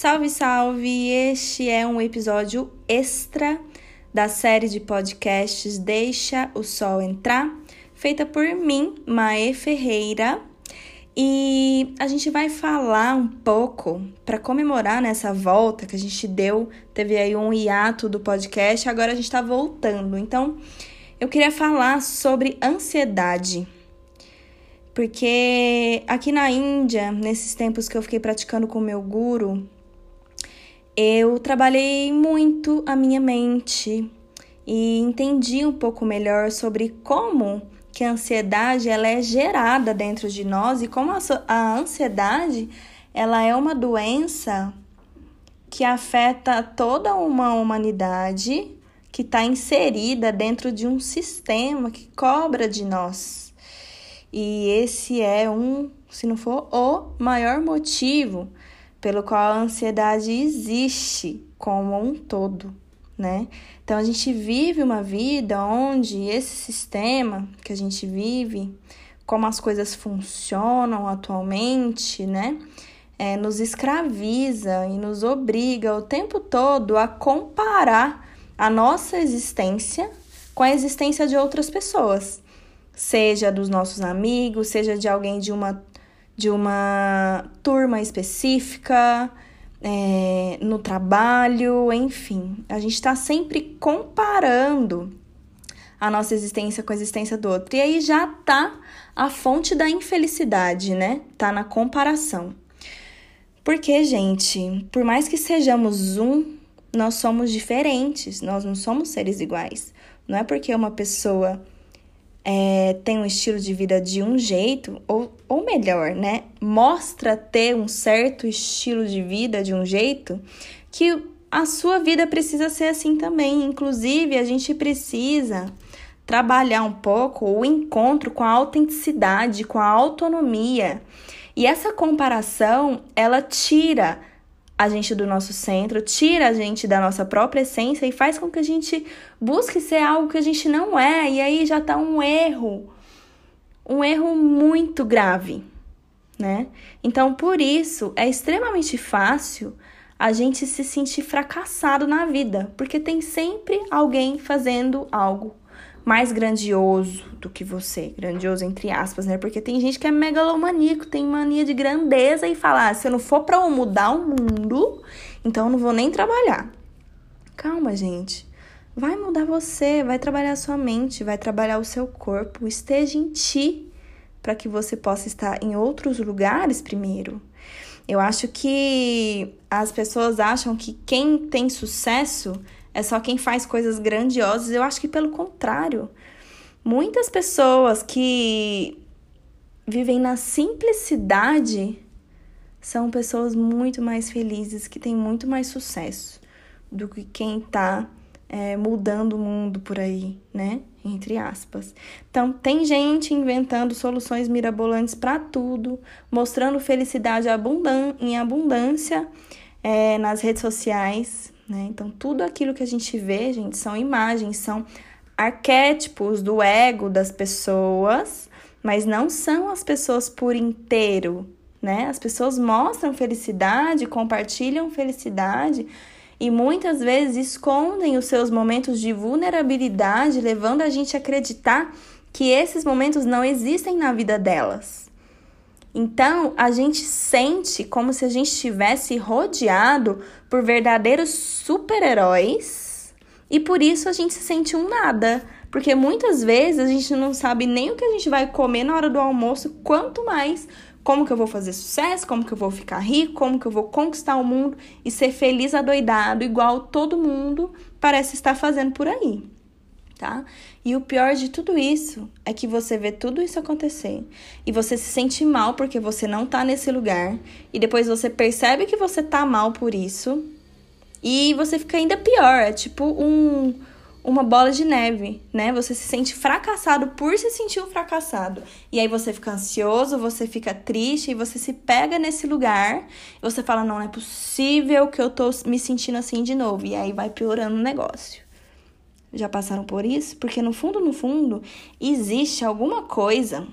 Salve, salve! Este é um episódio extra da série de podcasts Deixa o Sol Entrar, feita por mim, Mae Ferreira. E a gente vai falar um pouco para comemorar nessa volta que a gente deu, teve aí um hiato do podcast, agora a gente está voltando. Então, eu queria falar sobre ansiedade. Porque aqui na Índia, nesses tempos que eu fiquei praticando com meu guru, eu trabalhei muito a minha mente e entendi um pouco melhor sobre como que a ansiedade ela é gerada dentro de nós e como a, ansiedade ela é uma doença que afeta toda uma humanidade que está inserida dentro de um sistema que cobra de nós. E esse é um, se não for o maior motivo pelo qual a ansiedade existe como um todo, né? Então a gente vive uma vida onde esse sistema que a gente vive, como as coisas funcionam atualmente, né? É, nos escraviza e nos obriga o tempo todo a comparar a nossa existência com a existência de outras pessoas, seja dos nossos amigos, seja de alguém de uma de uma turma específica, é, no trabalho, enfim. A gente está sempre comparando a nossa existência com a existência do outro. E aí já tá a fonte da infelicidade, né? Tá na comparação. Porque, gente, por mais que sejamos um, nós somos diferentes, nós não somos seres iguais. Não é porque uma pessoa é, tem um estilo de vida de um jeito, ou, ou melhor, né? Mostra ter um certo estilo de vida de um jeito, que a sua vida precisa ser assim também. Inclusive, a gente precisa trabalhar um pouco o encontro com a autenticidade, com a autonomia. E essa comparação, ela tira a gente do nosso centro, tira a gente da nossa própria essência e faz com que a gente busque ser algo que a gente não é. E aí já tá um erro, um erro muito grave, né? Então, por isso, é extremamente fácil a gente se sentir fracassado na vida, porque tem sempre alguém fazendo algo mais grandioso do que você. Grandioso entre aspas, né? Porque tem gente que é megalomaníaco, tem mania de grandeza e fala: ah, se eu não for para mudar o mundo, então eu não vou nem trabalhar. Calma, gente. Vai mudar você, vai trabalhar a sua mente, vai trabalhar o seu corpo. Esteja em ti para que você possa estar em outros lugares primeiro. Eu acho que as pessoas acham que quem tem sucesso é só quem faz coisas grandiosas. Eu acho que pelo contrário. Muitas pessoas que vivem na simplicidade são pessoas muito mais felizes, que têm muito mais sucesso do que quem está é, mudando o mundo por aí, né? Entre aspas. Então, tem gente inventando soluções mirabolantes para tudo, mostrando felicidade abundan em abundância é, nas redes sociais, né? Então, tudo aquilo que a gente vê, gente, são imagens, são arquétipos do ego das pessoas, mas não são as pessoas por inteiro, né? As pessoas mostram felicidade, compartilham felicidade e muitas vezes escondem os seus momentos de vulnerabilidade, levando a gente a acreditar que esses momentos não existem na vida delas. Então, a gente sente como se a gente estivesse rodeado por verdadeiros super-heróis e por isso a gente se sente um nada. Porque muitas vezes a gente não sabe nem o que a gente vai comer na hora do almoço, quanto mais como que eu vou fazer sucesso, como que eu vou ficar rico, como que eu vou conquistar o mundo e ser feliz adoidado, igual todo mundo parece estar fazendo por aí tá? E o pior de tudo isso é que você vê tudo isso acontecer e você se sente mal porque você não tá nesse lugar e depois você percebe que você tá mal por isso e você fica ainda pior, é tipo um uma bola de neve, né? Você se sente fracassado por se sentir um fracassado. E aí você fica ansioso, você fica triste e você se pega nesse lugar. Você fala: "Não, não é possível que eu tô me sentindo assim de novo". E aí vai piorando o negócio já passaram por isso? Porque no fundo, no fundo, existe alguma coisa,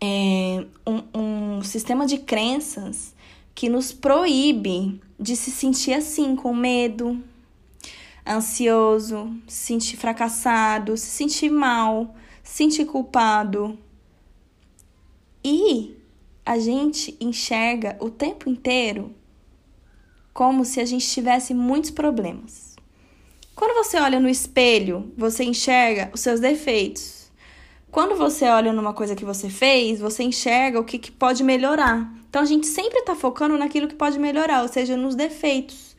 é, um, um sistema de crenças que nos proíbe de se sentir assim, com medo, ansioso, se sentir fracassado, se sentir mal, se sentir culpado. E a gente enxerga o tempo inteiro como se a gente tivesse muitos problemas. Quando você olha no espelho, você enxerga os seus defeitos. Quando você olha numa coisa que você fez, você enxerga o que, que pode melhorar. Então a gente sempre está focando naquilo que pode melhorar, ou seja, nos defeitos.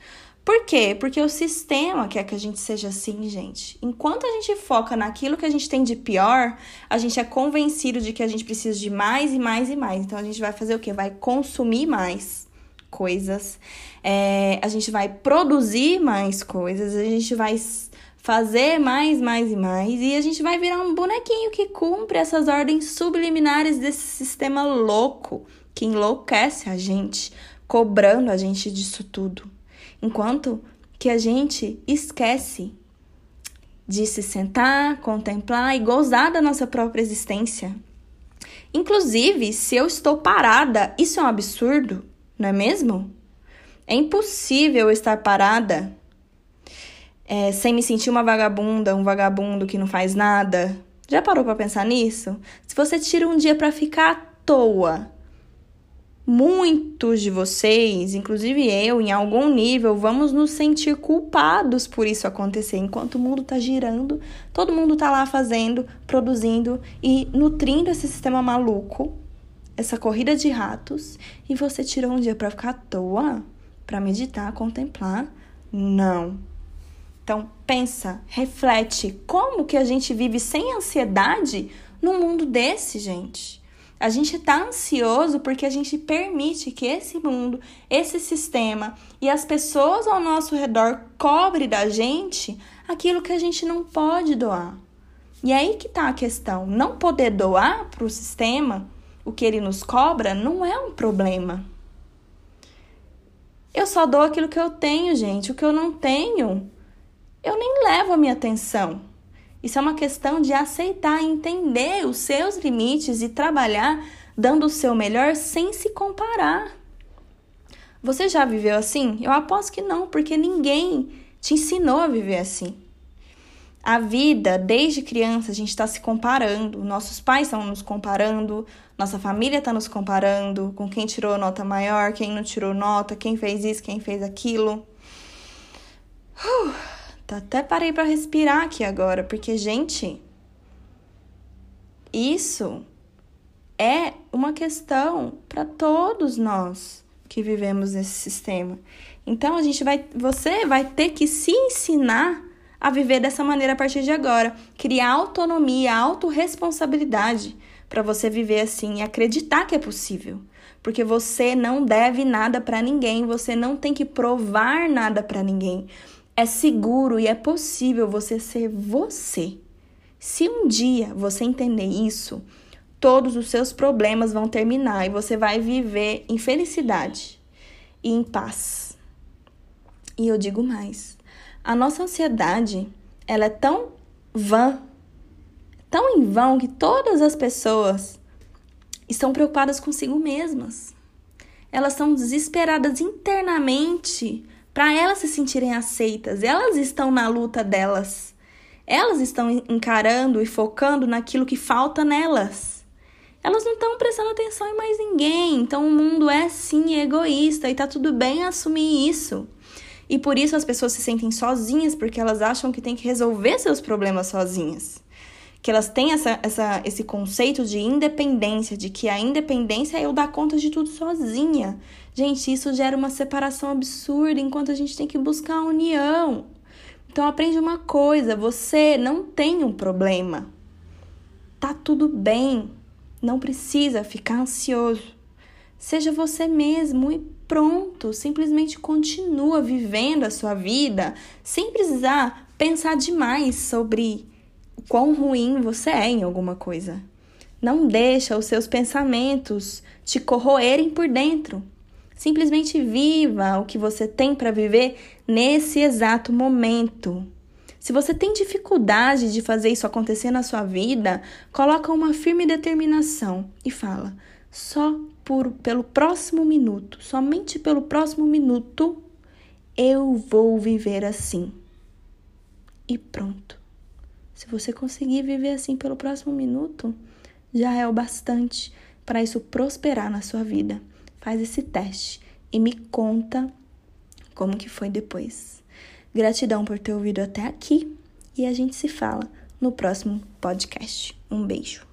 Por quê? Porque o sistema quer que a gente seja assim, gente. Enquanto a gente foca naquilo que a gente tem de pior, a gente é convencido de que a gente precisa de mais e mais e mais. Então a gente vai fazer o quê? Vai consumir mais coisas, é, a gente vai produzir mais coisas, a gente vai fazer mais, mais e mais, e a gente vai virar um bonequinho que cumpre essas ordens subliminares desse sistema louco que enlouquece a gente, cobrando a gente disso tudo. Enquanto que a gente esquece de se sentar, contemplar e gozar da nossa própria existência. Inclusive, se eu estou parada, isso é um absurdo, não é mesmo? É impossível estar parada é, sem me sentir uma vagabunda, um vagabundo que não faz nada. Já parou para pensar nisso? Se você tira um dia para ficar à toa, muitos de vocês, inclusive eu, em algum nível, vamos nos sentir culpados por isso acontecer. Enquanto o mundo tá girando, todo mundo tá lá fazendo, produzindo e nutrindo esse sistema maluco, essa corrida de ratos, e você tirou um dia para ficar à toa, para meditar, contemplar? Não. Então, pensa, reflete, como que a gente vive sem ansiedade num mundo desse, gente? A gente tá ansioso porque a gente permite que esse mundo, esse sistema e as pessoas ao nosso redor cobre da gente aquilo que a gente não pode doar. E aí que tá a questão. Não poder doar para o sistema o que ele nos cobra não é um problema. Eu só dou aquilo que eu tenho, gente. O que eu não tenho, eu nem levo a minha atenção. Isso é uma questão de aceitar, entender os seus limites e trabalhar dando o seu melhor sem se comparar. Você já viveu assim? Eu aposto que não, porque ninguém te ensinou a viver assim. A vida, desde criança, a gente está se comparando. Nossos pais estão nos comparando, nossa família está nos comparando com quem tirou nota maior, quem não tirou nota, quem fez isso, quem fez aquilo. Tá, até parei para respirar aqui agora, porque, gente, isso é uma questão para todos nós que vivemos nesse sistema. Então a gente vai, você vai ter que se ensinar a viver dessa maneira a partir de agora, criar autonomia, autorresponsabilidade para você viver assim e acreditar que é possível. Porque você não deve nada para ninguém, você não tem que provar nada para ninguém. É seguro e é possível você ser você. Se um dia você entender isso, todos os seus problemas vão terminar e você vai viver em felicidade e em paz. E eu digo mais: a nossa ansiedade, ela é tão vã, tão em vão que todas as pessoas estão preocupadas consigo mesmas. Elas são desesperadas internamente para elas se sentirem aceitas. Elas estão na luta delas. Elas estão encarando e focando naquilo que falta nelas. Elas não estão prestando atenção em mais ninguém. Então o mundo é sim egoísta e tá tudo bem assumir isso. E por isso as pessoas se sentem sozinhas porque elas acham que tem que resolver seus problemas sozinhas que elas têm essa, essa, esse conceito de independência, de que a independência é eu dar conta de tudo sozinha. Gente, isso gera uma separação absurda, enquanto a gente tem que buscar a união. Então aprende uma coisa, você não tem um problema. Tá tudo bem. Não precisa ficar ansioso. Seja você mesmo e pronto, simplesmente continua vivendo a sua vida sem precisar pensar demais sobre quão ruim você é em alguma coisa. Não deixa os seus pensamentos te corroerem por dentro. Simplesmente viva o que você tem para viver nesse exato momento. Se você tem dificuldade de fazer isso acontecer na sua vida, coloca uma firme determinação e fala: só por, pelo próximo minuto, somente pelo próximo minuto, eu vou viver assim. E pronto. Se você conseguir viver assim pelo próximo minuto, já é o bastante para isso prosperar na sua vida. Faz esse teste e me conta como que foi depois. Gratidão por ter ouvido até aqui e a gente se fala no próximo podcast. Um beijo.